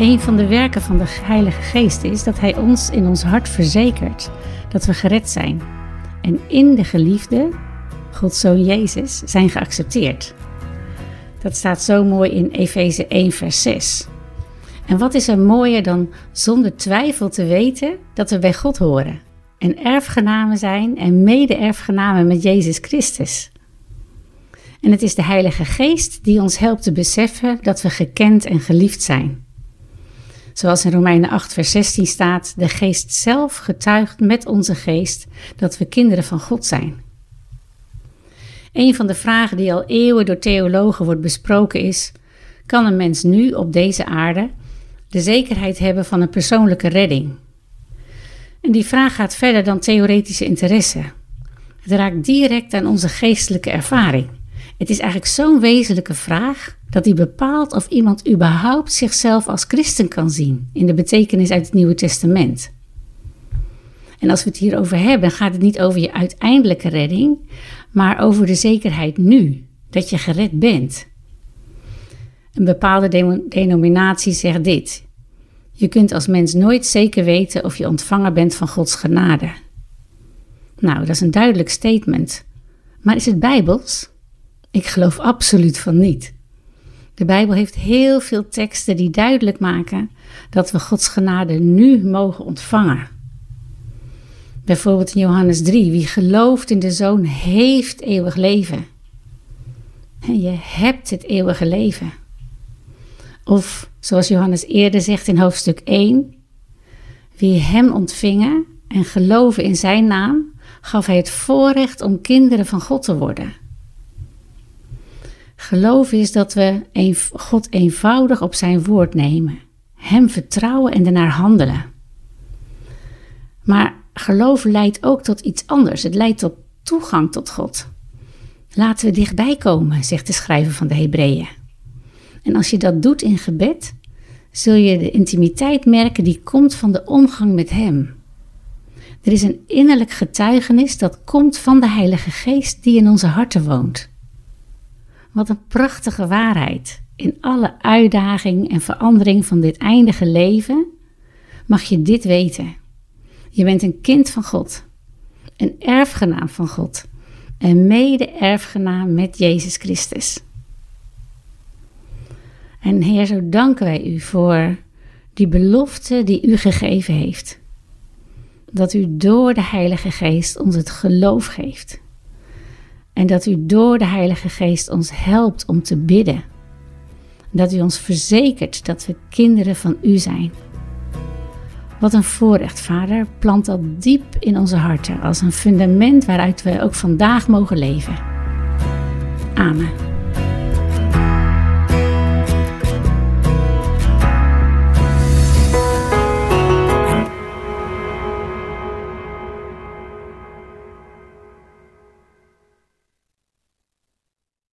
Een van de werken van de Heilige Geest is dat Hij ons in ons hart verzekert dat we gered zijn en in de geliefde, Gods Zoon Jezus, zijn geaccepteerd. Dat staat zo mooi in Efeze 1, vers 6. En wat is er mooier dan zonder twijfel te weten dat we bij God horen en erfgenamen zijn en mede-erfgenamen met Jezus Christus? En het is de Heilige Geest die ons helpt te beseffen dat we gekend en geliefd zijn. Zoals in Romeinen 8, vers 16 staat: De Geest zelf getuigt met onze geest dat we kinderen van God zijn. Een van de vragen die al eeuwen door theologen wordt besproken is: kan een mens nu op deze aarde de zekerheid hebben van een persoonlijke redding? En die vraag gaat verder dan theoretische interesse. Het raakt direct aan onze geestelijke ervaring. Het is eigenlijk zo'n wezenlijke vraag dat die bepaalt of iemand überhaupt zichzelf als christen kan zien in de betekenis uit het Nieuwe Testament. En als we het hierover hebben, gaat het niet over je uiteindelijke redding, maar over de zekerheid nu, dat je gered bent. Een bepaalde denominatie zegt dit. Je kunt als mens nooit zeker weten of je ontvanger bent van Gods genade. Nou, dat is een duidelijk statement. Maar is het bijbels? Ik geloof absoluut van niet. De Bijbel heeft heel veel teksten die duidelijk maken dat we Gods genade nu mogen ontvangen. Bijvoorbeeld in Johannes 3, wie gelooft in de Zoon heeft eeuwig leven. Je hebt het eeuwige leven. Of zoals Johannes eerder zegt in hoofdstuk 1, wie hem ontvingen en geloven in zijn naam, gaf hij het voorrecht om kinderen van God te worden. Geloof is dat we God eenvoudig op zijn woord nemen, Hem vertrouwen en ernaar handelen. Maar geloof leidt ook tot iets anders. Het leidt tot toegang tot God. Laten we dichtbij komen, zegt de schrijver van de Hebreeën. En als je dat doet in gebed, zul je de intimiteit merken die komt van de omgang met Hem. Er is een innerlijk getuigenis dat komt van de Heilige Geest die in onze harten woont. Wat een prachtige waarheid. In alle uitdaging en verandering van dit eindige leven mag je dit weten. Je bent een kind van God, een erfgenaam van God en mede-erfgenaam met Jezus Christus. En Heer, zo danken wij u voor die belofte die u gegeven heeft. Dat u door de Heilige Geest ons het geloof geeft. En dat u door de Heilige Geest ons helpt om te bidden. Dat u ons verzekert dat we kinderen van u zijn. Wat een voorrecht, Vader. Plant dat diep in onze harten als een fundament waaruit we ook vandaag mogen leven. Amen.